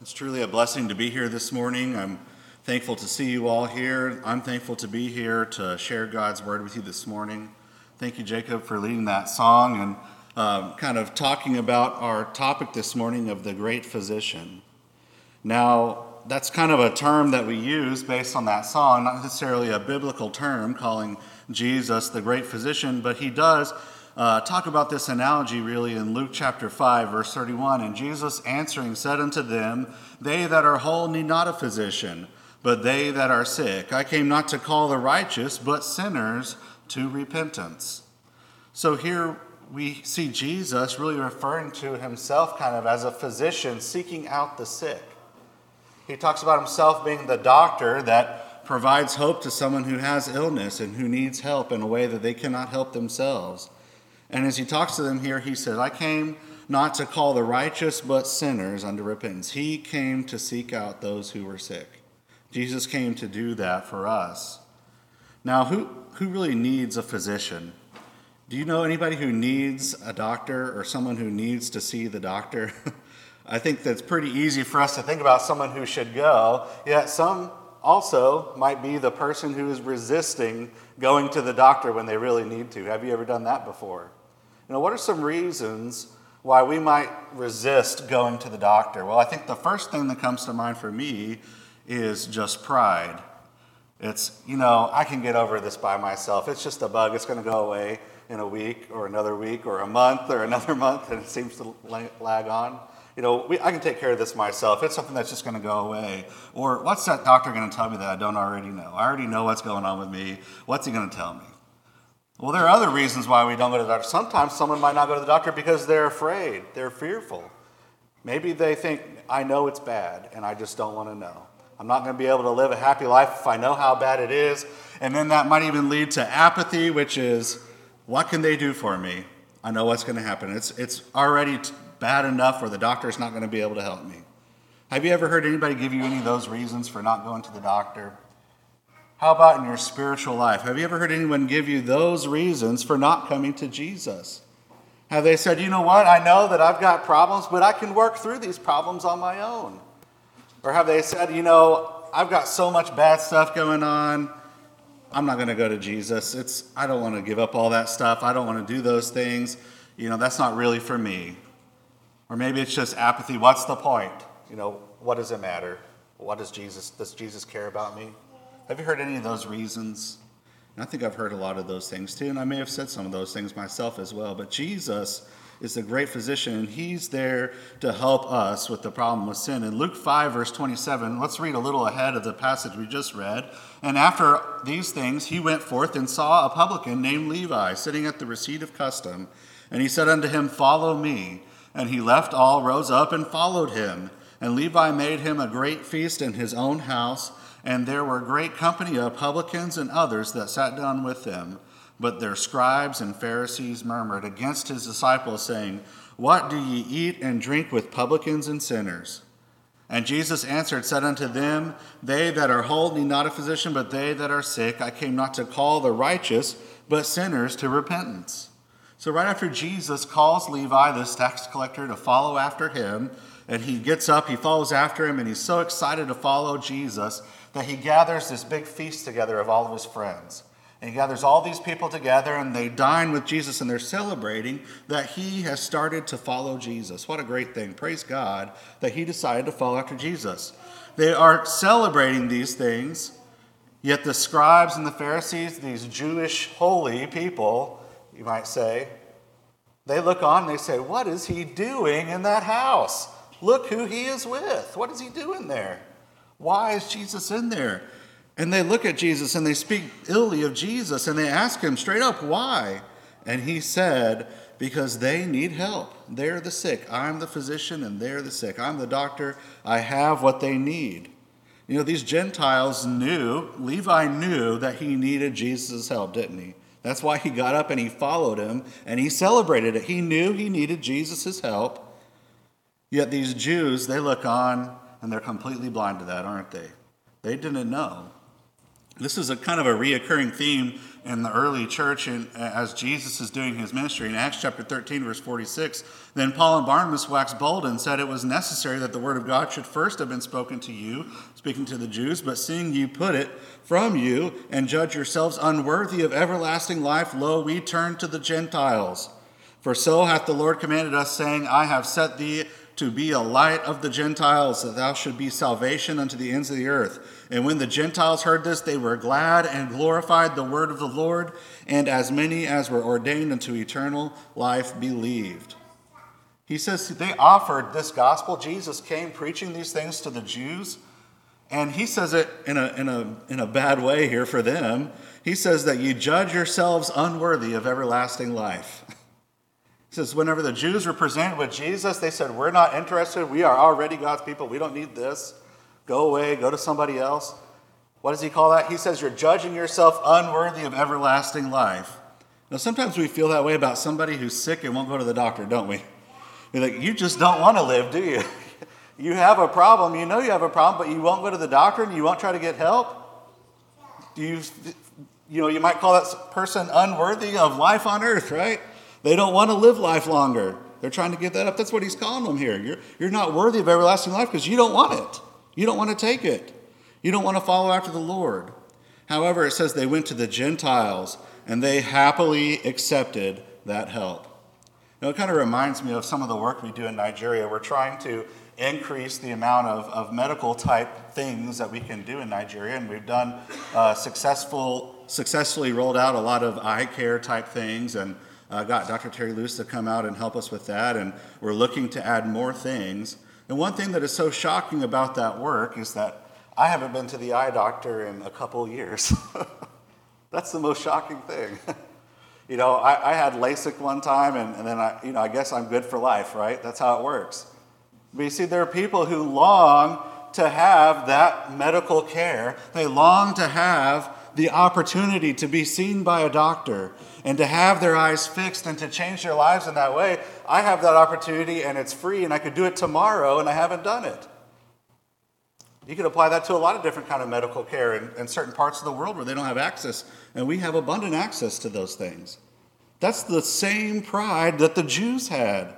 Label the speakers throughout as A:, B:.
A: It's truly a blessing to be here this morning. I'm thankful to see you all here. I'm thankful to be here to share God's word with you this morning. Thank you, Jacob, for leading that song and um, kind of talking about our topic this morning of the great physician. Now, that's kind of a term that we use based on that song, not necessarily a biblical term calling Jesus the great physician, but he does uh, talk about this analogy really in Luke chapter 5, verse 31. And Jesus answering said unto them, They that are whole need not a physician, but they that are sick. I came not to call the righteous, but sinners to repentance. So here we see Jesus really referring to himself kind of as a physician seeking out the sick. He talks about himself being the doctor that provides hope to someone who has illness and who needs help in a way that they cannot help themselves. And as he talks to them here, he says, I came not to call the righteous, but sinners unto repentance. He came to seek out those who were sick. Jesus came to do that for us. Now, who, who really needs a physician? Do you know anybody who needs a doctor or someone who needs to see the doctor? I think that's pretty easy for us to think about someone who should go, yet some also might be the person who is resisting going to the doctor when they really need to. Have you ever done that before? You know, what are some reasons why we might resist going to the doctor? Well, I think the first thing that comes to mind for me is just pride. It's, you know, I can get over this by myself. It's just a bug. It's going to go away in a week or another week or a month or another month, and it seems to lag on. You know, we, I can take care of this myself. It's something that's just going to go away. Or what's that doctor going to tell me that I don't already know? I already know what's going on with me. What's he going to tell me? Well, there are other reasons why we don't go to the doctor. Sometimes someone might not go to the doctor because they're afraid, they're fearful. Maybe they think, I know it's bad, and I just don't want to know. I'm not going to be able to live a happy life if I know how bad it is. And then that might even lead to apathy, which is, what can they do for me? I know what's going to happen. It's, it's already bad enough where the doctor is not going to be able to help me. Have you ever heard anybody give you any of those reasons for not going to the doctor? How about in your spiritual life? Have you ever heard anyone give you those reasons for not coming to Jesus? Have they said, you know what, I know that I've got problems, but I can work through these problems on my own? Or have they said, you know, I've got so much bad stuff going on, I'm not going to go to Jesus. It's I don't want to give up all that stuff. I don't want to do those things. You know, that's not really for me. Or maybe it's just apathy. What's the point? You know, what does it matter? What does Jesus does Jesus care about me? Have you heard any of those reasons? And I think I've heard a lot of those things too, and I may have said some of those things myself as well. But Jesus is the great physician, and he's there to help us with the problem of sin. In Luke 5, verse 27, let's read a little ahead of the passage we just read. And after these things, he went forth and saw a publican named Levi sitting at the receipt of custom. And he said unto him, Follow me. And he left all, rose up, and followed him. And Levi made him a great feast in his own house and there were great company of publicans and others that sat down with them. But their scribes and Pharisees murmured against his disciples, saying, What do ye eat and drink with publicans and sinners? And Jesus answered, said unto them, They that are whole need not a physician, but they that are sick. I came not to call the righteous, but sinners to repentance. So, right after Jesus calls Levi, this tax collector, to follow after him, and he gets up, he follows after him, and he's so excited to follow Jesus that he gathers this big feast together of all of his friends. And he gathers all these people together and they dine with Jesus and they're celebrating that he has started to follow Jesus. What a great thing. Praise God that he decided to follow after Jesus. They are celebrating these things, yet the scribes and the Pharisees, these Jewish holy people, you might say, they look on and they say, What is he doing in that house? Look who he is with. What is he doing there? Why is Jesus in there? And they look at Jesus and they speak illy of Jesus and they ask him straight up, why? And he said, because they need help. They're the sick. I'm the physician and they're the sick. I'm the doctor. I have what they need. You know, these Gentiles knew, Levi knew that he needed Jesus' help, didn't he? That's why he got up and he followed him and he celebrated it. He knew he needed Jesus' help. Yet these Jews, they look on and they're completely blind to that, aren't they? They didn't know. This is a kind of a reoccurring theme in the early church and as Jesus is doing his ministry. In Acts chapter 13, verse 46, then Paul and Barnabas waxed bold and said it was necessary that the word of God should first have been spoken to you, speaking to the Jews, but seeing you put it from you and judge yourselves unworthy of everlasting life, lo, we turn to the Gentiles. For so hath the Lord commanded us, saying, I have set thee to be a light of the Gentiles, that thou should be salvation unto the ends of the earth. And when the Gentiles heard this, they were glad and glorified the word of the Lord, and as many as were ordained unto eternal life believed. He says they offered this gospel. Jesus came preaching these things to the Jews, and he says it in a, in a, in a bad way here for them. He says that you judge yourselves unworthy of everlasting life. He says, whenever the Jews were presented with Jesus, they said, We're not interested. We are already God's people. We don't need this. Go away. Go to somebody else. What does he call that? He says, You're judging yourself unworthy of everlasting life. Now, sometimes we feel that way about somebody who's sick and won't go to the doctor, don't we? You're like, You just don't want to live, do you? you have a problem. You know you have a problem, but you won't go to the doctor and you won't try to get help. Do you, you know, you might call that person unworthy of life on earth, right? They don't want to live life longer. They're trying to give that up. That's what he's calling them here. You're, you're not worthy of everlasting life because you don't want it. You don't want to take it. You don't want to follow after the Lord. However, it says they went to the Gentiles and they happily accepted that help. Now, it kind of reminds me of some of the work we do in Nigeria. We're trying to increase the amount of, of medical type things that we can do in Nigeria, and we've done uh, successful, successfully rolled out a lot of eye care type things and uh, got Dr. Terry Luce to come out and help us with that, and we're looking to add more things. And one thing that is so shocking about that work is that I haven't been to the eye doctor in a couple years. That's the most shocking thing. you know, I, I, had LASIK one time, and, and then I, you know, I guess I'm good for life, right? That's how it works. But you see, there are people who long to have that medical care. They long to have the opportunity to be seen by a doctor and to have their eyes fixed and to change their lives in that way, I have that opportunity and it's free and I could do it tomorrow and I haven't done it. You could apply that to a lot of different kind of medical care in, in certain parts of the world where they don't have access, and we have abundant access to those things. That's the same pride that the Jews had.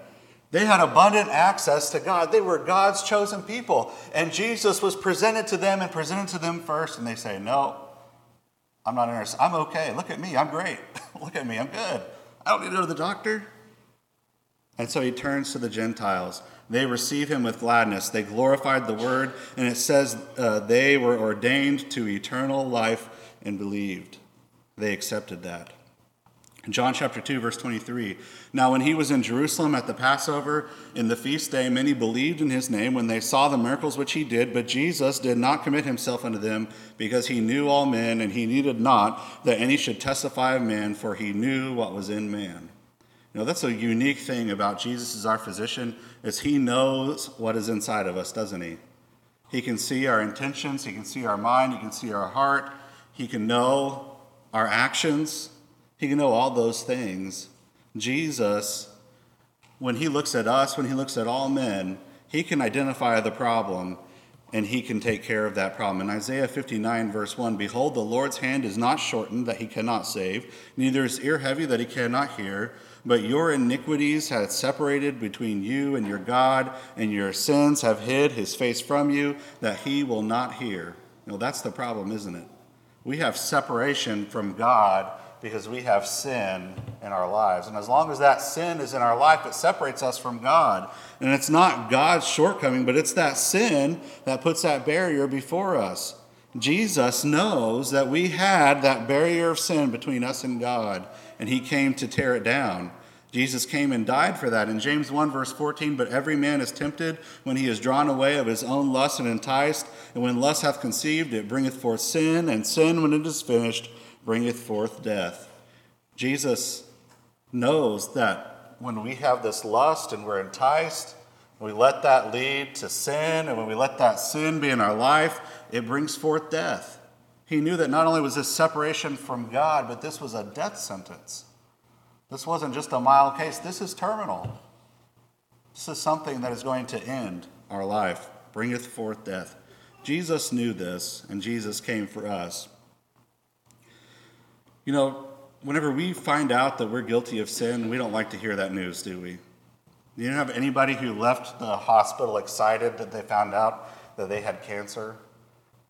A: They had abundant access to God. They were God's chosen people. And Jesus was presented to them and presented to them first, and they say, No, I'm not interested. I'm okay. Look at me. I'm great. Look at me. I'm good. I don't need to go to the doctor. And so he turns to the Gentiles. They receive him with gladness. They glorified the word, and it says uh, they were ordained to eternal life and believed. They accepted that. John chapter 2, verse 23. Now, when he was in Jerusalem at the Passover in the feast day, many believed in his name when they saw the miracles which he did, but Jesus did not commit himself unto them because he knew all men, and he needed not that any should testify of man, for he knew what was in man. You know, that's a unique thing about Jesus as our physician, is he knows what is inside of us, doesn't he? He can see our intentions, he can see our mind, he can see our heart, he can know our actions. He can know all those things. Jesus, when he looks at us, when he looks at all men, he can identify the problem and he can take care of that problem. In Isaiah 59, verse 1, Behold, the Lord's hand is not shortened that he cannot save, neither is ear heavy that he cannot hear. But your iniquities have separated between you and your God, and your sins have hid his face from you, that he will not hear. You know, that's the problem, isn't it? We have separation from God because we have sin in our lives. And as long as that sin is in our life, it separates us from God. And it's not God's shortcoming, but it's that sin that puts that barrier before us. Jesus knows that we had that barrier of sin between us and God, and he came to tear it down. Jesus came and died for that. In James 1, verse 14, but every man is tempted when he is drawn away of his own lust and enticed. And when lust hath conceived, it bringeth forth sin, and sin, when it is finished, bringeth forth death. Jesus knows that when we have this lust and we're enticed, we let that lead to sin, and when we let that sin be in our life, it brings forth death. He knew that not only was this separation from God, but this was a death sentence. This wasn't just a mild case, this is terminal. This is something that is going to end our life, bringeth forth death. Jesus knew this, and Jesus came for us. You know, whenever we find out that we're guilty of sin, we don't like to hear that news, do we? You don't have anybody who left the hospital excited that they found out that they had cancer?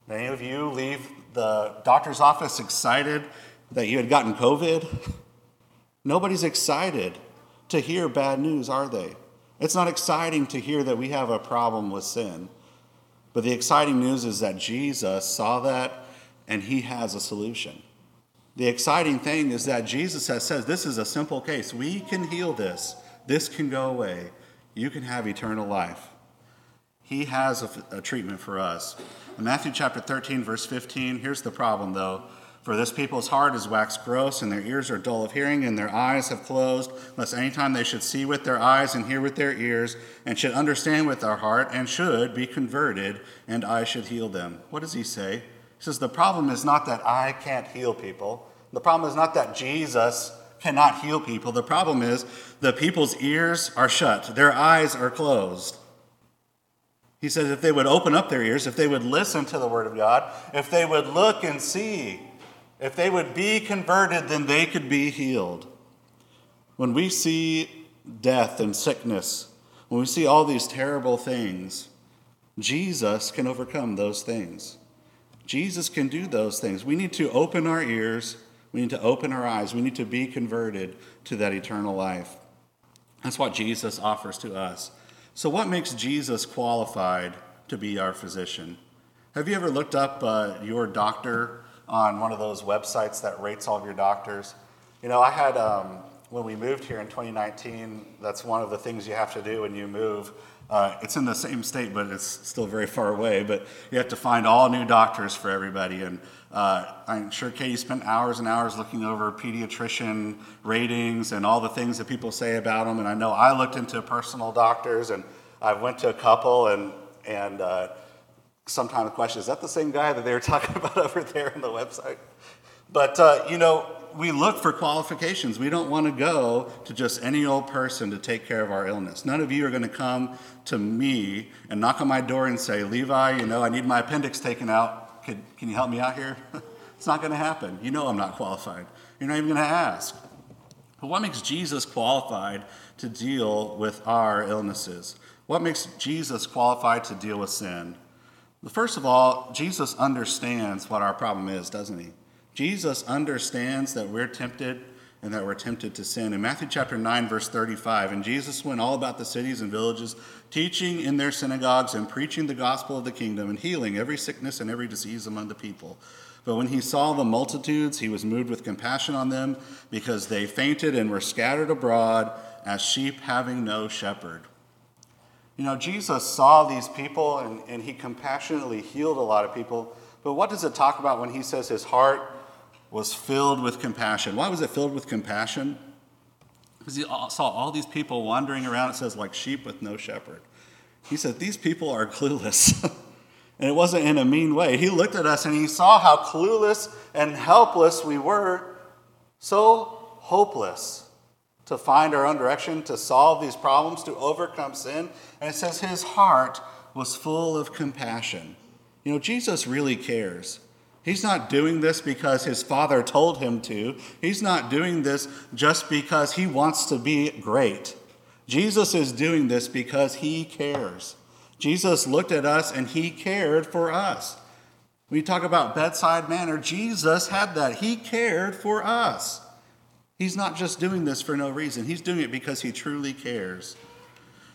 A: Any of you leave the doctor's office excited that you had gotten COVID? Nobody's excited to hear bad news, are they? It's not exciting to hear that we have a problem with sin. But the exciting news is that Jesus saw that and he has a solution. The exciting thing is that Jesus has said, This is a simple case. We can heal this. This can go away. You can have eternal life. He has a, a treatment for us. In Matthew chapter 13, verse 15, here's the problem though. For this people's heart is waxed gross, and their ears are dull of hearing, and their eyes have closed, lest any time they should see with their eyes and hear with their ears, and should understand with their heart, and should be converted, and I should heal them. What does he say? He says, The problem is not that I can't heal people. The problem is not that Jesus cannot heal people. The problem is the people's ears are shut, their eyes are closed. He says, if they would open up their ears, if they would listen to the word of God, if they would look and see, if they would be converted, then they could be healed. When we see death and sickness, when we see all these terrible things, Jesus can overcome those things. Jesus can do those things. We need to open our ears, we need to open our eyes, we need to be converted to that eternal life. That's what Jesus offers to us. So, what makes Jesus qualified to be our physician? Have you ever looked up uh, your doctor on one of those websites that rates all of your doctors. You know, I had, um, when we moved here in 2019, that's one of the things you have to do when you move. Uh, it's in the same state, but it's still very far away. But you have to find all new doctors for everybody. And uh, I'm sure Katie spent hours and hours looking over pediatrician ratings and all the things that people say about them. And I know I looked into personal doctors, and I went to a couple, and and uh, sometimes the question is that the same guy that they were talking about over there on the website? But, uh, you know, we look for qualifications. We don't want to go to just any old person to take care of our illness. None of you are going to come to me and knock on my door and say, Levi, you know, I need my appendix taken out. Can, can you help me out here? it's not going to happen. You know I'm not qualified. You're not even going to ask. But what makes Jesus qualified to deal with our illnesses? What makes Jesus qualified to deal with sin? Well, First of all, Jesus understands what our problem is, doesn't he? Jesus understands that we're tempted and that we're tempted to sin. In Matthew chapter 9, verse 35, and Jesus went all about the cities and villages, teaching in their synagogues and preaching the gospel of the kingdom and healing every sickness and every disease among the people. But when he saw the multitudes, he was moved with compassion on them because they fainted and were scattered abroad as sheep having no shepherd. You know, Jesus saw these people and, and he compassionately healed a lot of people. But what does it talk about when he says his heart was filled with compassion? Why was it filled with compassion? Because he saw all these people wandering around, it says, like sheep with no shepherd. He said, These people are clueless. and it wasn't in a mean way. He looked at us and he saw how clueless and helpless we were, so hopeless to find our own direction, to solve these problems, to overcome sin. And it says his heart was full of compassion. You know, Jesus really cares. He's not doing this because his father told him to. He's not doing this just because he wants to be great. Jesus is doing this because he cares. Jesus looked at us and he cared for us. We talk about bedside manner. Jesus had that. He cared for us. He's not just doing this for no reason, he's doing it because he truly cares.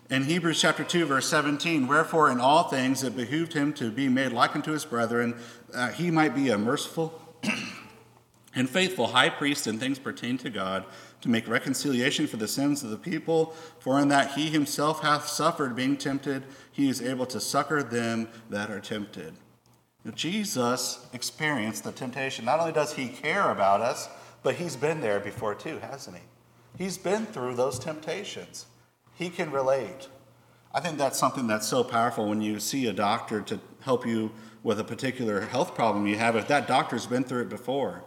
A: In Hebrews chapter 2, verse 17, wherefore in all things it behooved him to be made like unto his brethren, uh, he might be a merciful and faithful high priest in things pertaining to God, to make reconciliation for the sins of the people. For in that he himself hath suffered being tempted, he is able to succor them that are tempted. Now, Jesus experienced the temptation. Not only does he care about us, but he's been there before too, hasn't he? He's been through those temptations. He can relate. I think that's something that's so powerful when you see a doctor to help you with a particular health problem you have. If that doctor's been through it before,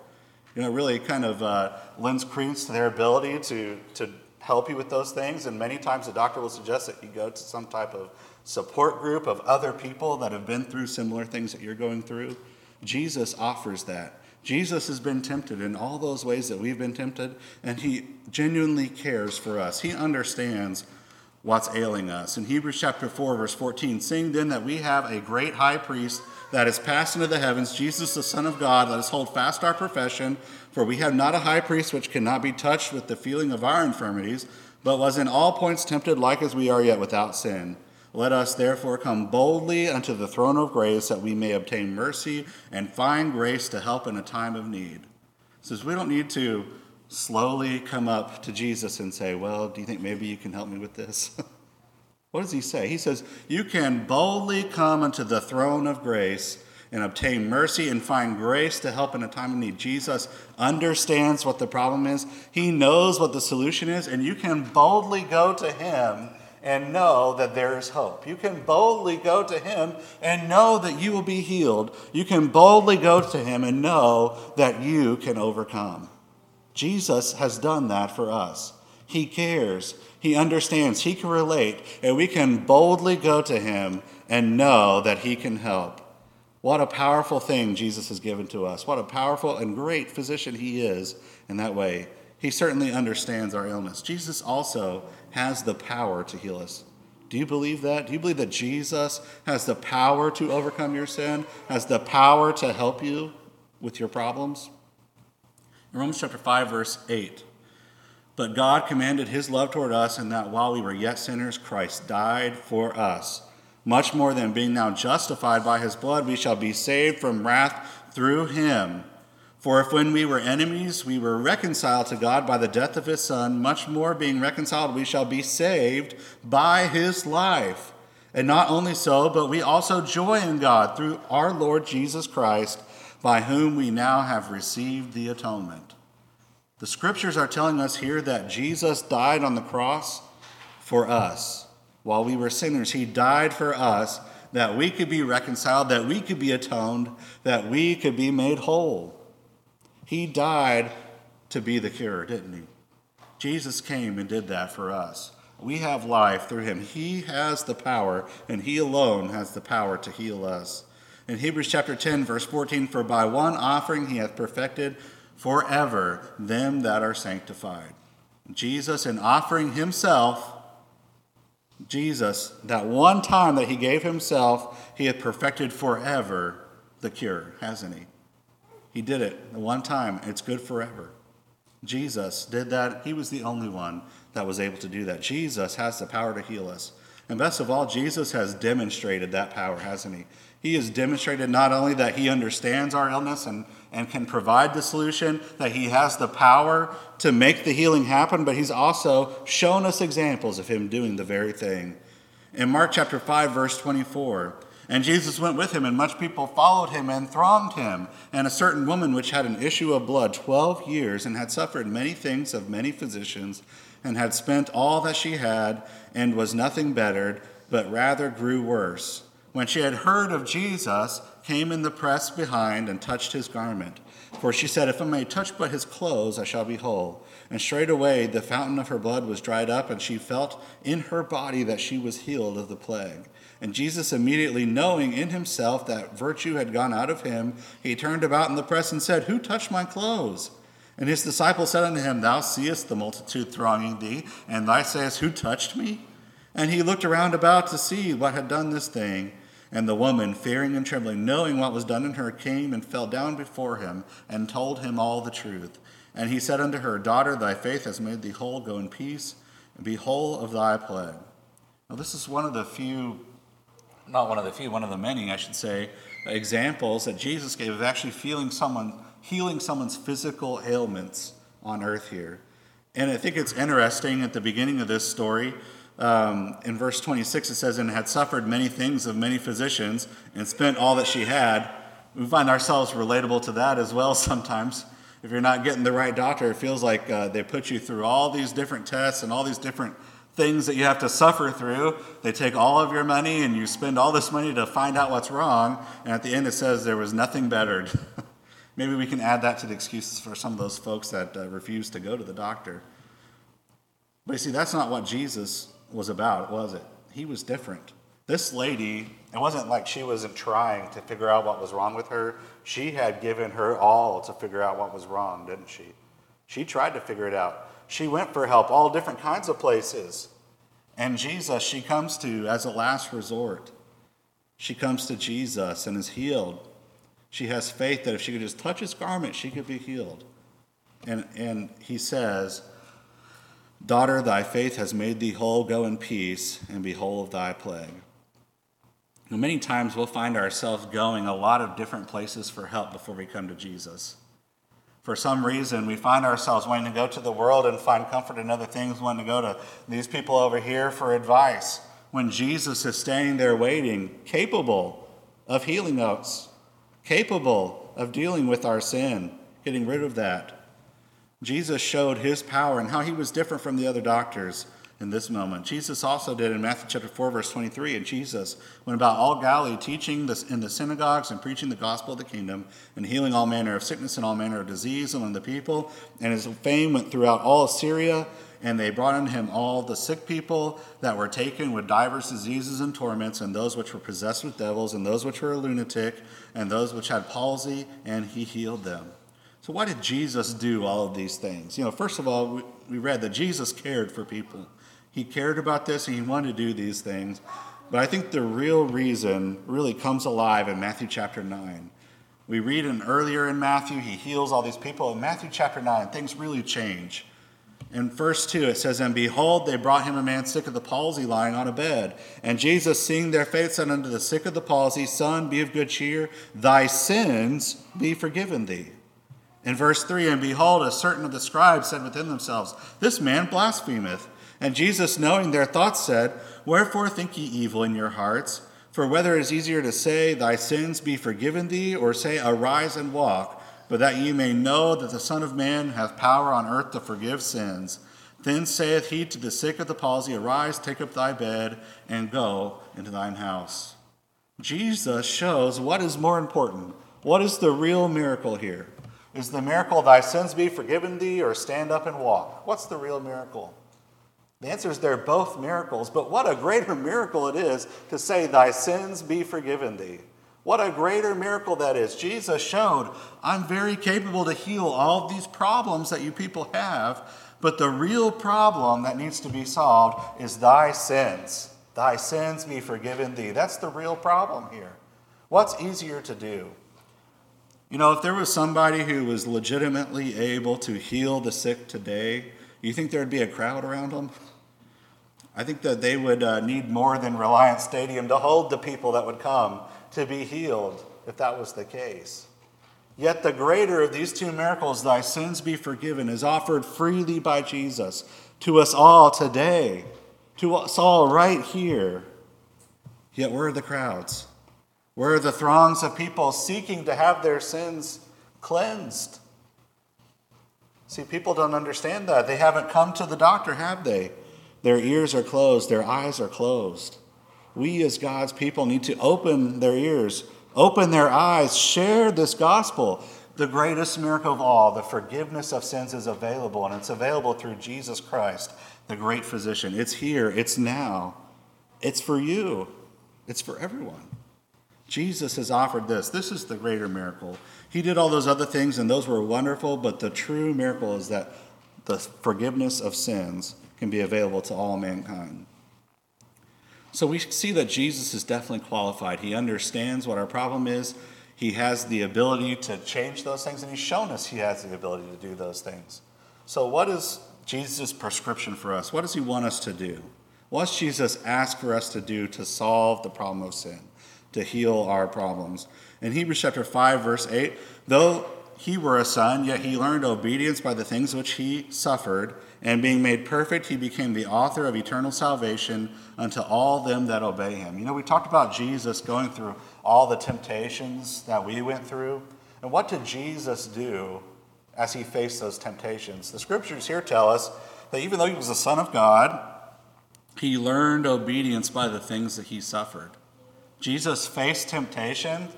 A: you know, really kind of uh, lends credence to their ability to, to help you with those things. And many times the doctor will suggest that you go to some type of support group of other people that have been through similar things that you're going through. Jesus offers that. Jesus has been tempted in all those ways that we've been tempted, and he genuinely cares for us. He understands what's ailing us. In Hebrews chapter 4, verse 14, seeing then that we have a great high priest that is passed into the heavens, Jesus the Son of God, let us hold fast our profession, for we have not a high priest which cannot be touched with the feeling of our infirmities, but was in all points tempted like as we are yet without sin. Let us therefore come boldly unto the throne of grace that we may obtain mercy and find grace to help in a time of need. says we don't need to slowly come up to Jesus and say, Well, do you think maybe you can help me with this? what does he say? He says, You can boldly come unto the throne of grace and obtain mercy and find grace to help in a time of need. Jesus understands what the problem is, he knows what the solution is, and you can boldly go to him and know that there is hope. You can boldly go to Him and know that you will be healed. You can boldly go to Him and know that you can overcome. Jesus has done that for us. He cares, He understands, He can relate, and we can boldly go to Him and know that He can help. What a powerful thing Jesus has given to us. What a powerful and great physician He is in that way. He certainly understands our illness. Jesus also has the power to heal us. Do you believe that? Do you believe that Jesus has the power to overcome your sin, has the power to help you with your problems? In Romans chapter 5, verse 8, but God commanded his love toward us, in that while we were yet sinners, Christ died for us. Much more than being now justified by his blood, we shall be saved from wrath through him. For if when we were enemies, we were reconciled to God by the death of his Son, much more being reconciled, we shall be saved by his life. And not only so, but we also joy in God through our Lord Jesus Christ, by whom we now have received the atonement. The scriptures are telling us here that Jesus died on the cross for us. While we were sinners, he died for us that we could be reconciled, that we could be atoned, that we could be made whole. He died to be the cure, didn't he? Jesus came and did that for us. We have life through him. He has the power, and he alone has the power to heal us. In Hebrews chapter 10, verse 14, for by one offering he hath perfected forever them that are sanctified. Jesus, in offering himself, Jesus, that one time that he gave himself, he hath perfected forever the cure, hasn't he? He did it the one time. It's good forever. Jesus did that. He was the only one that was able to do that. Jesus has the power to heal us. And best of all, Jesus has demonstrated that power, hasn't he? He has demonstrated not only that he understands our illness and, and can provide the solution, that he has the power to make the healing happen, but he's also shown us examples of him doing the very thing. In Mark chapter 5, verse 24, and Jesus went with him, and much people followed him and thronged him. And a certain woman which had an issue of blood twelve years, and had suffered many things of many physicians, and had spent all that she had, and was nothing bettered, but rather grew worse. When she had heard of Jesus, came in the press behind and touched his garment. For she said, If I may touch but his clothes, I shall be whole. And straightway the fountain of her blood was dried up, and she felt in her body that she was healed of the plague. And Jesus, immediately knowing in himself that virtue had gone out of him, he turned about in the press and said, Who touched my clothes? And his disciples said unto him, Thou seest the multitude thronging thee, and thou sayest, Who touched me? And he looked around about to see what had done this thing. And the woman, fearing and trembling, knowing what was done in her, came and fell down before him and told him all the truth. And he said unto her, Daughter, thy faith has made thee whole. Go in peace and be whole of thy plague. Now, this is one of the few not one of the few, one of the many, I should say, examples that Jesus gave of actually feeling someone, healing someone's physical ailments on earth here. And I think it's interesting at the beginning of this story, um, in verse 26, it says, And had suffered many things of many physicians and spent all that she had. We find ourselves relatable to that as well sometimes. If you're not getting the right doctor, it feels like uh, they put you through all these different tests and all these different things that you have to suffer through. They take all of your money and you spend all this money to find out what's wrong. And at the end, it says there was nothing bettered. Maybe we can add that to the excuses for some of those folks that uh, refuse to go to the doctor. But you see, that's not what Jesus was about, was it? He was different. This lady, it wasn't like she wasn't trying to figure out what was wrong with her. She had given her all to figure out what was wrong, didn't she? She tried to figure it out. She went for help all different kinds of places. And Jesus, she comes to as a last resort. She comes to Jesus and is healed. She has faith that if she could just touch his garment, she could be healed. And, and he says, Daughter, thy faith has made thee whole. Go in peace and be whole of thy plague. And many times we'll find ourselves going a lot of different places for help before we come to Jesus. For some reason, we find ourselves wanting to go to the world and find comfort in other things, wanting to go to these people over here for advice, when Jesus is standing there waiting, capable of healing us, capable of dealing with our sin, getting rid of that. Jesus showed his power and how he was different from the other doctors in this moment. Jesus also did in Matthew chapter 4, verse 23. And Jesus went about all Galilee, teaching this in the synagogues and preaching the gospel of the kingdom and healing all manner of sickness and all manner of disease among the people. And his fame went throughout all Syria. And they brought unto him all the sick people that were taken with divers diseases and torments, and those which were possessed with devils, and those which were a lunatic, and those which had palsy, and he healed them. So, why did Jesus do all of these things? You know, first of all, we read that Jesus cared for people. He cared about this and he wanted to do these things. But I think the real reason really comes alive in Matthew chapter 9. We read in earlier in Matthew, he heals all these people. In Matthew chapter 9, things really change. In verse 2, it says, And behold, they brought him a man sick of the palsy lying on a bed. And Jesus, seeing their faith, said unto the sick of the palsy, Son, be of good cheer, thy sins be forgiven thee. In verse 3, And behold, a certain of the scribes said within themselves, This man blasphemeth. And Jesus, knowing their thoughts, said, Wherefore think ye evil in your hearts? For whether it is easier to say, Thy sins be forgiven thee, or say, Arise and walk, but that ye may know that the Son of Man hath power on earth to forgive sins. Then saith he to the sick of the palsy, Arise, take up thy bed, and go into thine house. Jesus shows what is more important. What is the real miracle here? Is the miracle, Thy sins be forgiven thee, or stand up and walk? What's the real miracle? The answer is they're both miracles, but what a greater miracle it is to say, Thy sins be forgiven thee. What a greater miracle that is. Jesus showed, I'm very capable to heal all these problems that you people have, but the real problem that needs to be solved is thy sins. Thy sins be forgiven thee. That's the real problem here. What's easier to do? You know, if there was somebody who was legitimately able to heal the sick today, you think there'd be a crowd around them? I think that they would uh, need more than Reliant Stadium to hold the people that would come to be healed if that was the case. Yet the greater of these two miracles, thy sins be forgiven, is offered freely by Jesus to us all today, to us all right here. Yet where are the crowds? Where are the throngs of people seeking to have their sins cleansed? See, people don't understand that. They haven't come to the doctor, have they? Their ears are closed, their eyes are closed. We, as God's people, need to open their ears, open their eyes, share this gospel. The greatest miracle of all, the forgiveness of sins, is available, and it's available through Jesus Christ, the great physician. It's here, it's now, it's for you, it's for everyone. Jesus has offered this. This is the greater miracle. He did all those other things, and those were wonderful, but the true miracle is that the forgiveness of sins can be available to all mankind. So we see that Jesus is definitely qualified. He understands what our problem is. He has the ability to change those things, and he's shown us he has the ability to do those things. So, what is Jesus' prescription for us? What does he want us to do? What does Jesus ask for us to do to solve the problem of sin, to heal our problems? In Hebrews chapter 5, verse 8, though he were a son, yet he learned obedience by the things which he suffered, and being made perfect, he became the author of eternal salvation unto all them that obey him. You know, we talked about Jesus going through all the temptations that we went through. And what did Jesus do as he faced those temptations? The scriptures here tell us that even though he was the Son of God, he learned obedience by the things that he suffered. Jesus faced temptation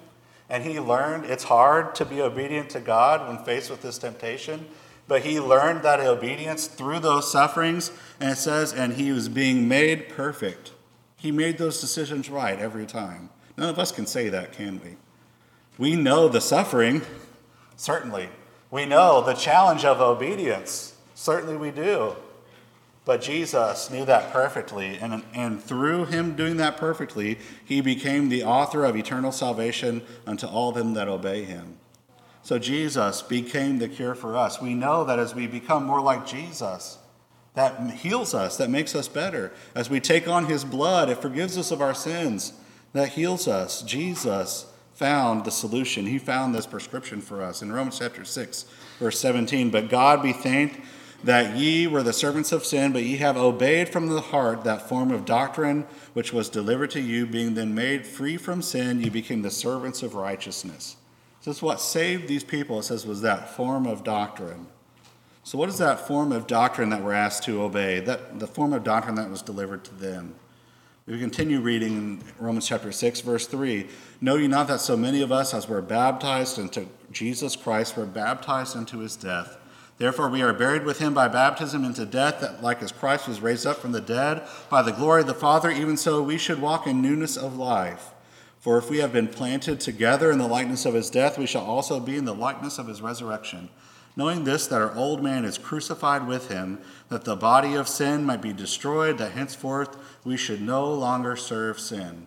A: and he learned it's hard to be obedient to God when faced with this temptation, but he learned that obedience through those sufferings, and it says, and he was being made perfect. He made those decisions right every time. None of us can say that, can we? We know the suffering, certainly. We know the challenge of obedience, certainly we do. But Jesus knew that perfectly, and, and through him doing that perfectly, he became the author of eternal salvation unto all them that obey him. So Jesus became the cure for us. We know that as we become more like Jesus, that heals us, that makes us better. As we take on his blood, it forgives us of our sins, that heals us. Jesus found the solution. He found this prescription for us in Romans chapter 6, verse 17. But God be thanked that ye were the servants of sin, but ye have obeyed from the heart that form of doctrine which was delivered to you, being then made free from sin, ye became the servants of righteousness. This is what saved these people, it says, was that form of doctrine. So, what is that form of doctrine that we're asked to obey? That the form of doctrine that was delivered to them. We continue reading in Romans chapter 6, verse 3. Know ye not that so many of us, as were baptized into Jesus Christ, were baptized into his death? Therefore, we are buried with him by baptism into death, that like as Christ was raised up from the dead by the glory of the Father, even so we should walk in newness of life. For if we have been planted together in the likeness of his death, we shall also be in the likeness of his resurrection. Knowing this, that our old man is crucified with him, that the body of sin might be destroyed, that henceforth we should no longer serve sin.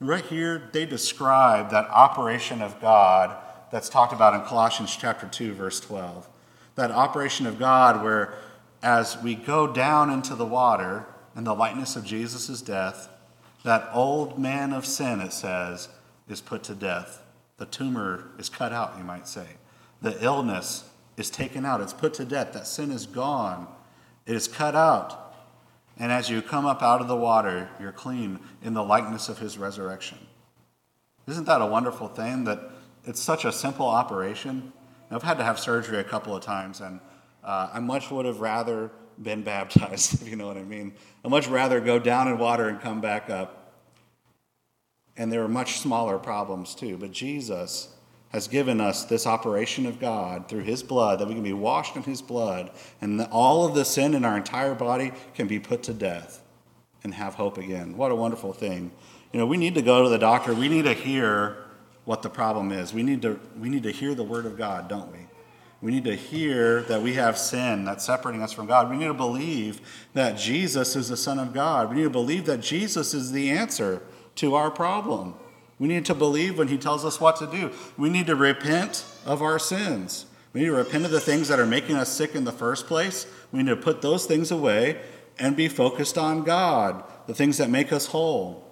A: Right here, they describe that operation of God that's talked about in Colossians chapter 2, verse 12. That operation of God where as we go down into the water in the likeness of Jesus' death, that old man of sin, it says, is put to death. The tumor is cut out, you might say. The illness is taken out, it's put to death. That sin is gone, it is cut out. And as you come up out of the water, you're clean in the likeness of his resurrection. Isn't that a wonderful thing that it's such a simple operation? I've had to have surgery a couple of times, and uh, I much would have rather been baptized, if you know what I mean. I'd much rather go down in water and come back up. And there are much smaller problems too. But Jesus has given us this operation of God through his blood, that we can be washed in his blood, and all of the sin in our entire body can be put to death and have hope again. What a wonderful thing. You know, we need to go to the doctor. We need to hear what the problem is. We need to, we need to hear the word of God, don't we? We need to hear that we have sin that's separating us from God. We need to believe that Jesus is the Son of God. We need to believe that Jesus is the answer to our problem. We need to believe when He tells us what to do. We need to repent of our sins. We need to repent of the things that are making us sick in the first place. We need to put those things away and be focused on God, the things that make us whole.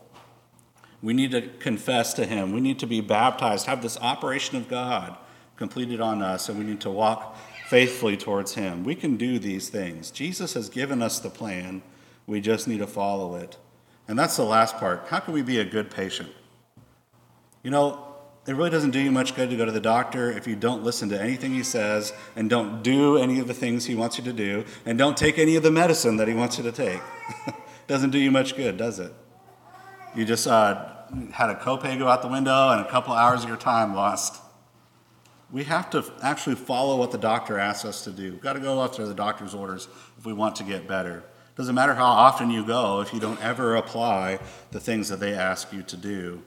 A: We need to confess to Him. We need to be baptized, have this operation of God completed on us, and we need to walk faithfully towards Him. We can do these things. Jesus has given us the plan, we just need to follow it. And that's the last part. How can we be a good patient? You know, it really doesn't do you much good to go to the doctor if you don't listen to anything he says and don't do any of the things he wants you to do and don't take any of the medicine that he wants you to take. doesn't do you much good, does it? You just uh, had a copay go out the window and a couple hours of your time lost. We have to actually follow what the doctor asks us to do. We've got to go after the doctor's orders if we want to get better. Doesn't matter how often you go if you don't ever apply the things that they ask you to do.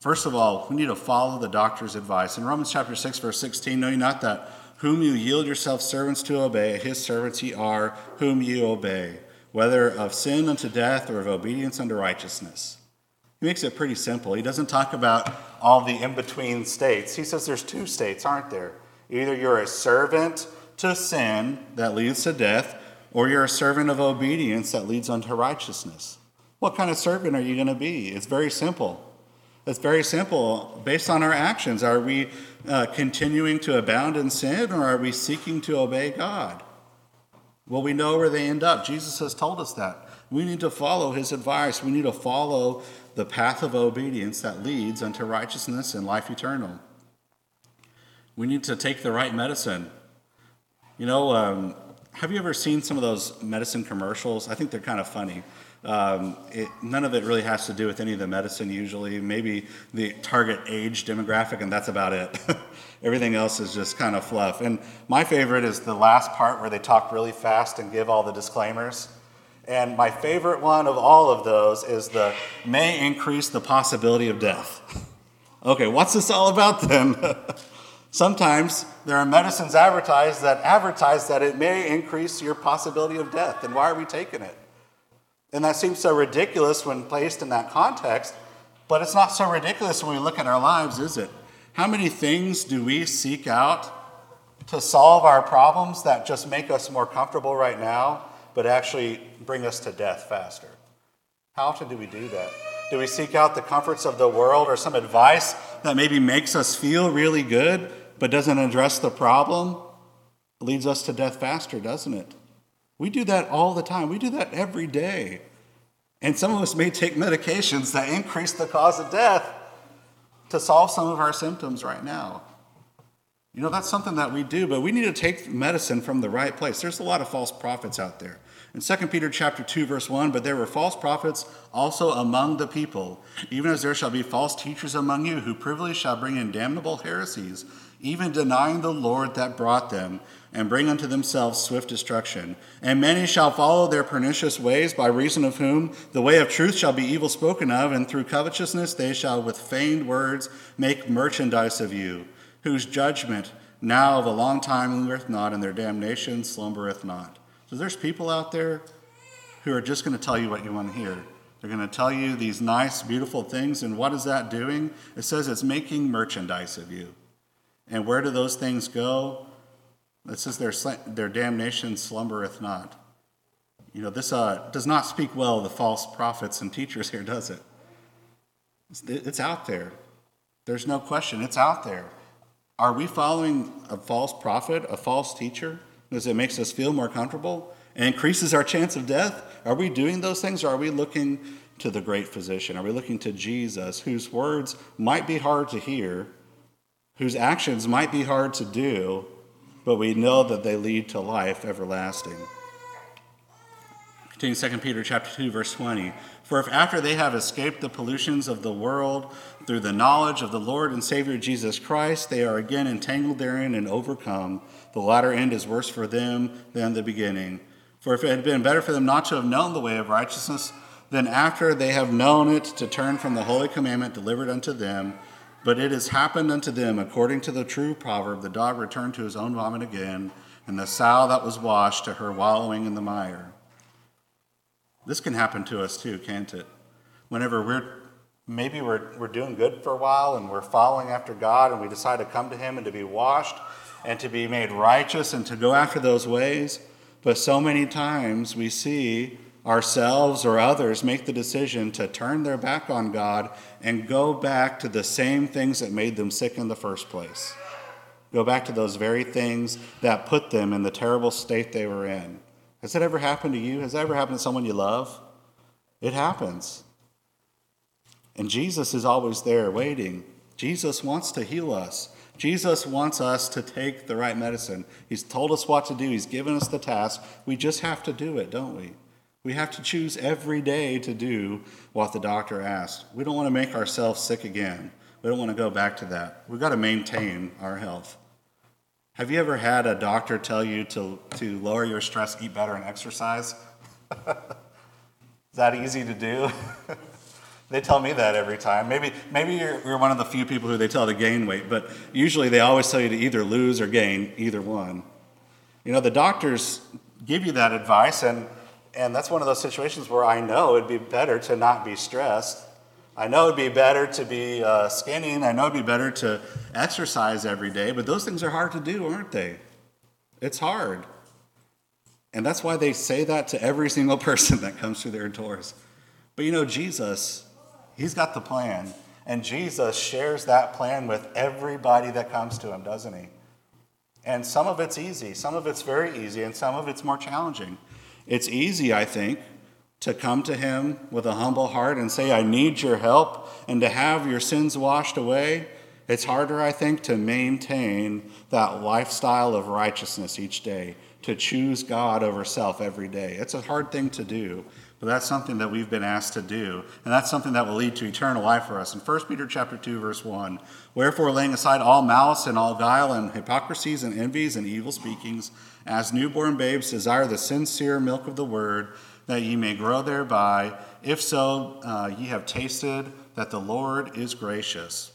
A: First of all, we need to follow the doctor's advice. In Romans chapter 6, verse 16, know ye not that whom you yield yourselves servants to obey, his servants ye are, whom ye obey, whether of sin unto death or of obedience unto righteousness. He makes it pretty simple. He doesn't talk about all the in between states. He says there's two states, aren't there? Either you're a servant to sin that leads to death, or you're a servant of obedience that leads unto righteousness. What kind of servant are you going to be? It's very simple. It's very simple. Based on our actions, are we uh, continuing to abound in sin or are we seeking to obey God? Well, we know where they end up. Jesus has told us that. We need to follow his advice. We need to follow the path of obedience that leads unto righteousness and life eternal. We need to take the right medicine. You know, um, have you ever seen some of those medicine commercials? I think they're kind of funny. Um, it, none of it really has to do with any of the medicine usually. Maybe the target age demographic, and that's about it. Everything else is just kind of fluff. And my favorite is the last part where they talk really fast and give all the disclaimers. And my favorite one of all of those is the may increase the possibility of death. okay, what's this all about then? Sometimes there are medicines advertised that advertise that it may increase your possibility of death. And why are we taking it? And that seems so ridiculous when placed in that context, but it's not so ridiculous when we look at our lives, is it? How many things do we seek out to solve our problems that just make us more comfortable right now, but actually bring us to death faster? How often do we do that? Do we seek out the comforts of the world or some advice that maybe makes us feel really good, but doesn't address the problem? It leads us to death faster, doesn't it? We do that all the time. We do that every day. And some of us may take medications that increase the cause of death to solve some of our symptoms right now. You know, that's something that we do, but we need to take medicine from the right place. There's a lot of false prophets out there. In 2 Peter chapter 2 verse 1, but there were false prophets also among the people, even as there shall be false teachers among you who privily shall bring in damnable heresies, even denying the Lord that brought them, and bring unto themselves swift destruction. And many shall follow their pernicious ways, by reason of whom the way of truth shall be evil spoken of, and through covetousness they shall with feigned words make merchandise of you, whose judgment now of a long time lingereth not, and their damnation slumbereth not. So there's people out there who are just going to tell you what you want to hear. They're going to tell you these nice, beautiful things, and what is that doing? It says it's making merchandise of you. And where do those things go? It says their, their damnation slumbereth not. You know, this uh, does not speak well of the false prophets and teachers here, does it? It's, it's out there. There's no question. It's out there. Are we following a false prophet, a false teacher, because it makes us feel more comfortable and increases our chance of death? Are we doing those things, or are we looking to the great physician? Are we looking to Jesus, whose words might be hard to hear, whose actions might be hard to do, but we know that they lead to life everlasting. Continuing 2 Peter chapter 2, verse 20. For if after they have escaped the pollutions of the world through the knowledge of the Lord and Savior Jesus Christ, they are again entangled therein and overcome, the latter end is worse for them than the beginning. For if it had been better for them not to have known the way of righteousness, then after they have known it to turn from the holy commandment delivered unto them, but it has happened unto them according to the true proverb the dog returned to his own vomit again, and the sow that was washed to her wallowing in the mire. This can happen to us too, can't it? Whenever we're maybe we're, we're doing good for a while and we're following after God and we decide to come to Him and to be washed and to be made righteous and to go after those ways. But so many times we see ourselves or others make the decision to turn their back on God and go back to the same things that made them sick in the first place. Go back to those very things that put them in the terrible state they were in. Has that ever happened to you? Has that ever happened to someone you love? It happens. And Jesus is always there waiting. Jesus wants to heal us. Jesus wants us to take the right medicine. He's told us what to do, He's given us the task. We just have to do it, don't we? We have to choose every day to do what the doctor asked. We don't want to make ourselves sick again. We don't want to go back to that. We've got to maintain our health. Have you ever had a doctor tell you to, to lower your stress, eat better, and exercise? Is that easy to do? they tell me that every time. Maybe, maybe you're, you're one of the few people who they tell to gain weight, but usually they always tell you to either lose or gain, either one. You know, the doctors give you that advice, and and that's one of those situations where I know it'd be better to not be stressed. I know it'd be better to be uh, skinny. I know it'd be better to exercise every day, but those things are hard to do, aren't they? It's hard. And that's why they say that to every single person that comes through their doors. But you know, Jesus, He's got the plan. And Jesus shares that plan with everybody that comes to Him, doesn't He? And some of it's easy, some of it's very easy, and some of it's more challenging. It's easy, I think, to come to Him with a humble heart and say, I need your help, and to have your sins washed away. It's harder, I think, to maintain that lifestyle of righteousness each day, to choose God over self every day. It's a hard thing to do, but that's something that we've been asked to do, and that's something that will lead to eternal life for us. In 1 Peter chapter 2, verse 1, wherefore laying aside all malice and all guile and hypocrisies and envies and evil speakings, as newborn babes desire the sincere milk of the word, that ye may grow thereby. If so, uh, ye have tasted that the Lord is gracious.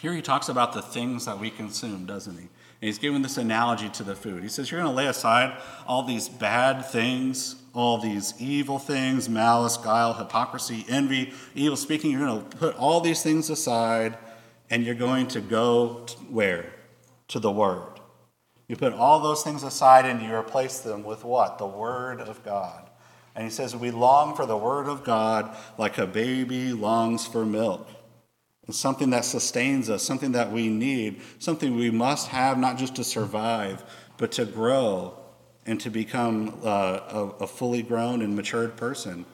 A: Here he talks about the things that we consume, doesn't he? And he's giving this analogy to the food. He says, You're going to lay aside all these bad things, all these evil things, malice, guile, hypocrisy, envy, evil speaking. You're going to put all these things aside and you're going to go to where? To the Word. You put all those things aside and you replace them with what? The Word of God. And he says, We long for the Word of God like a baby longs for milk something that sustains us, something that we need, something we must have not just to survive, but to grow and to become uh, a, a fully grown and matured person.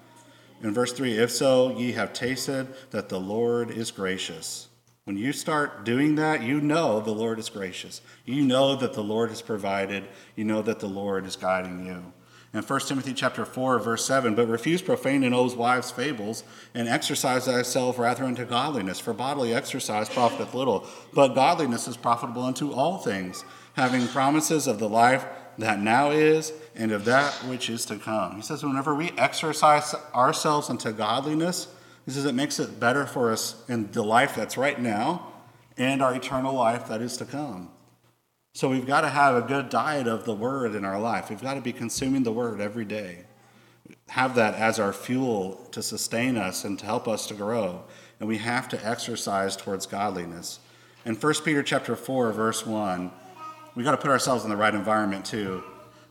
A: In verse 3, if so, ye have tasted that the Lord is gracious. When you start doing that, you know the Lord is gracious. You know that the Lord has provided. You know that the Lord is guiding you in 1 Timothy chapter 4, verse 7, but refuse profane and old wives' fables, and exercise thyself rather unto godliness. For bodily exercise profiteth little, but godliness is profitable unto all things, having promises of the life that now is and of that which is to come. He says, whenever we exercise ourselves unto godliness, he says it makes it better for us in the life that's right now and our eternal life that is to come. So we've got to have a good diet of the Word in our life. We've got to be consuming the Word every day. Have that as our fuel to sustain us and to help us to grow. And we have to exercise towards godliness. In 1 Peter chapter 4, verse 1, we got to put ourselves in the right environment too.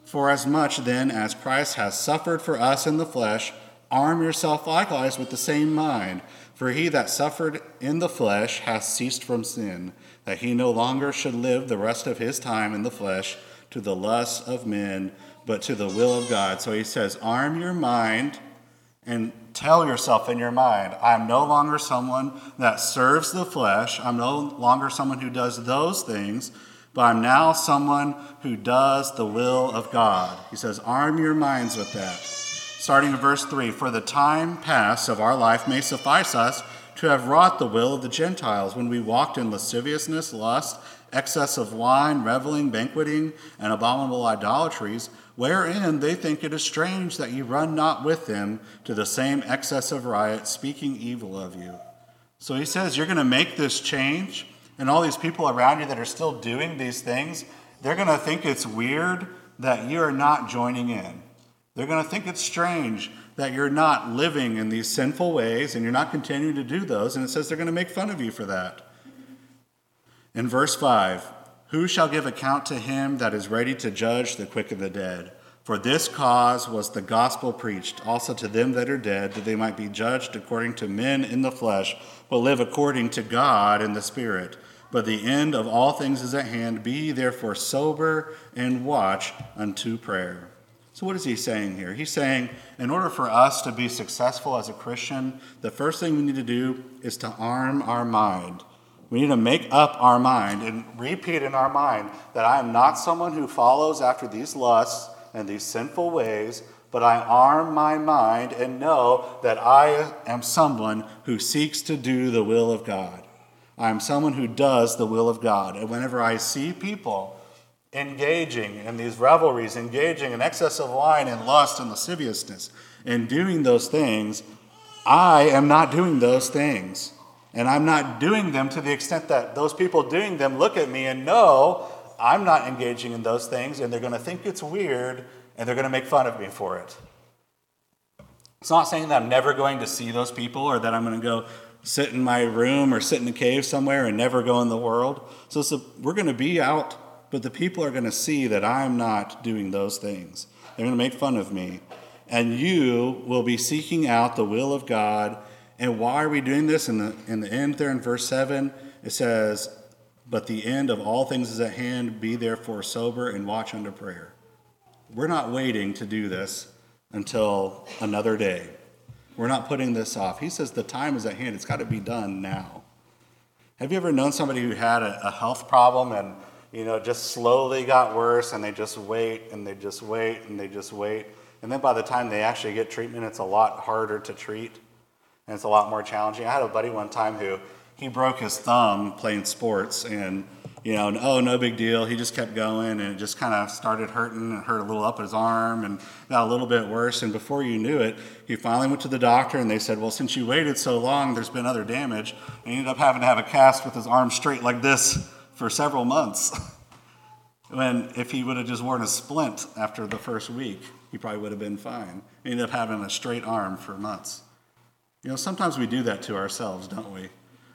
A: For as much then as Christ has suffered for us in the flesh, arm yourself likewise with the same mind. For he that suffered in the flesh hath ceased from sin that he no longer should live the rest of his time in the flesh to the lusts of men, but to the will of God. So he says, arm your mind and tell yourself in your mind, I'm no longer someone that serves the flesh. I'm no longer someone who does those things, but I'm now someone who does the will of God. He says, arm your minds with that. Starting in verse 3 For the time past of our life may suffice us to have wrought the will of the Gentiles when we walked in lasciviousness, lust, excess of wine, reveling, banqueting, and abominable idolatries, wherein they think it is strange that ye run not with them to the same excess of riot, speaking evil of you. So he says, You're going to make this change, and all these people around you that are still doing these things, they're going to think it's weird that you are not joining in. They're going to think it's strange that you're not living in these sinful ways and you're not continuing to do those. And it says they're going to make fun of you for that. In verse 5, who shall give account to him that is ready to judge the quick and the dead? For this cause was the gospel preached also to them that are dead, that they might be judged according to men in the flesh, but live according to God in the Spirit. But the end of all things is at hand. Be therefore sober and watch unto prayer. So, what is he saying here? He's saying, in order for us to be successful as a Christian, the first thing we need to do is to arm our mind. We need to make up our mind and repeat in our mind that I am not someone who follows after these lusts and these sinful ways, but I arm my mind and know that I am someone who seeks to do the will of God. I am someone who does the will of God. And whenever I see people engaging in these revelries, engaging in excess of wine and lust and lasciviousness, and doing those things, I am not doing those things. And I'm not doing them to the extent that those people doing them look at me and know I'm not engaging in those things, and they're going to think it's weird, and they're going to make fun of me for it. It's not saying that I'm never going to see those people or that I'm going to go sit in my room or sit in a cave somewhere and never go in the world. So, so we're going to be out but the people are going to see that I'm not doing those things. They're going to make fun of me. And you will be seeking out the will of God. And why are we doing this? In the, in the end, there in verse 7, it says, But the end of all things is at hand. Be therefore sober and watch unto prayer. We're not waiting to do this until another day. We're not putting this off. He says the time is at hand. It's got to be done now. Have you ever known somebody who had a, a health problem and you know, just slowly got worse and they just wait and they just wait and they just wait. And then by the time they actually get treatment, it's a lot harder to treat and it's a lot more challenging. I had a buddy one time who he broke his thumb playing sports and you know, and, oh, no big deal. He just kept going and it just kind of started hurting and hurt a little up his arm and got a little bit worse. And before you knew it, he finally went to the doctor and they said, well, since you waited so long, there's been other damage. And he ended up having to have a cast with his arm straight like this for several months. when if he would have just worn a splint after the first week, he probably would have been fine. He ended up having a straight arm for months. You know, sometimes we do that to ourselves, don't we?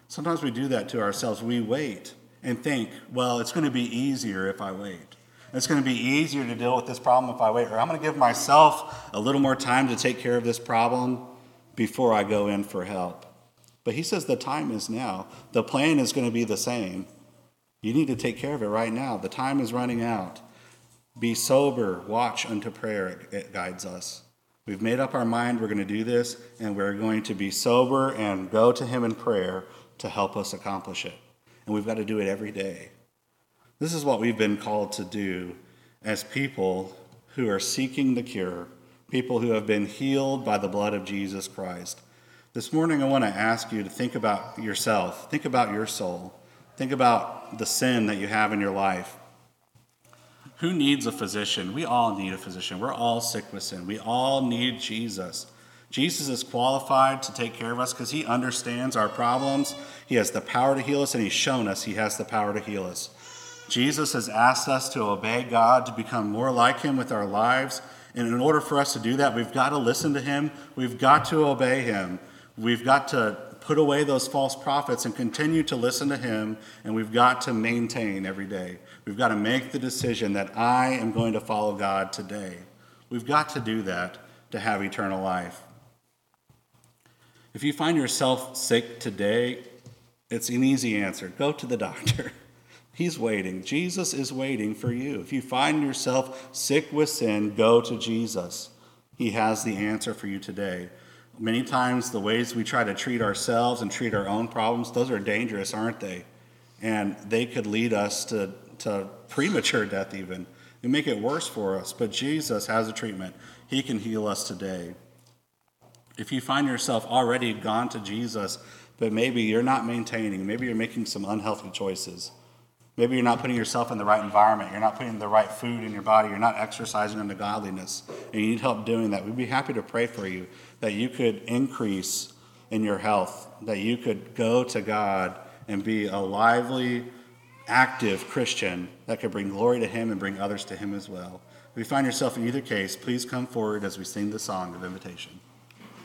A: Sometimes we do that to ourselves. We wait and think, well, it's going to be easier if I wait. It's going to be easier to deal with this problem if I wait, or I'm going to give myself a little more time to take care of this problem before I go in for help. But he says the time is now. The plan is going to be the same. You need to take care of it right now. The time is running out. Be sober, watch unto prayer, it guides us. We've made up our mind we're going to do this, and we're going to be sober and go to Him in prayer to help us accomplish it and we've got to do it every day. This is what we've been called to do as people who are seeking the cure, people who have been healed by the blood of Jesus Christ. This morning, I want to ask you to think about yourself, think about your soul, think about the sin that you have in your life. Who needs a physician? We all need a physician. We're all sick with sin. We all need Jesus. Jesus is qualified to take care of us because he understands our problems. He has the power to heal us, and he's shown us he has the power to heal us. Jesus has asked us to obey God, to become more like him with our lives. And in order for us to do that, we've got to listen to him. We've got to obey him. We've got to put away those false prophets and continue to listen to him. And we've got to maintain every day. We've got to make the decision that I am going to follow God today. We've got to do that to have eternal life. If you find yourself sick today, it's an easy answer go to the doctor. He's waiting. Jesus is waiting for you. If you find yourself sick with sin, go to Jesus. He has the answer for you today. Many times, the ways we try to treat ourselves and treat our own problems, those are dangerous, aren't they? And they could lead us to, to premature death, even. They make it worse for us. But Jesus has a treatment, He can heal us today. If you find yourself already gone to Jesus, but maybe you're not maintaining, maybe you're making some unhealthy choices. Maybe you're not putting yourself in the right environment. You're not putting the right food in your body. You're not exercising unto godliness. And you need help doing that. We'd be happy to pray for you that you could increase in your health, that you could go to God and be a lively, active Christian that could bring glory to Him and bring others to Him as well. If you find yourself in either case, please come forward as we sing the song of invitation.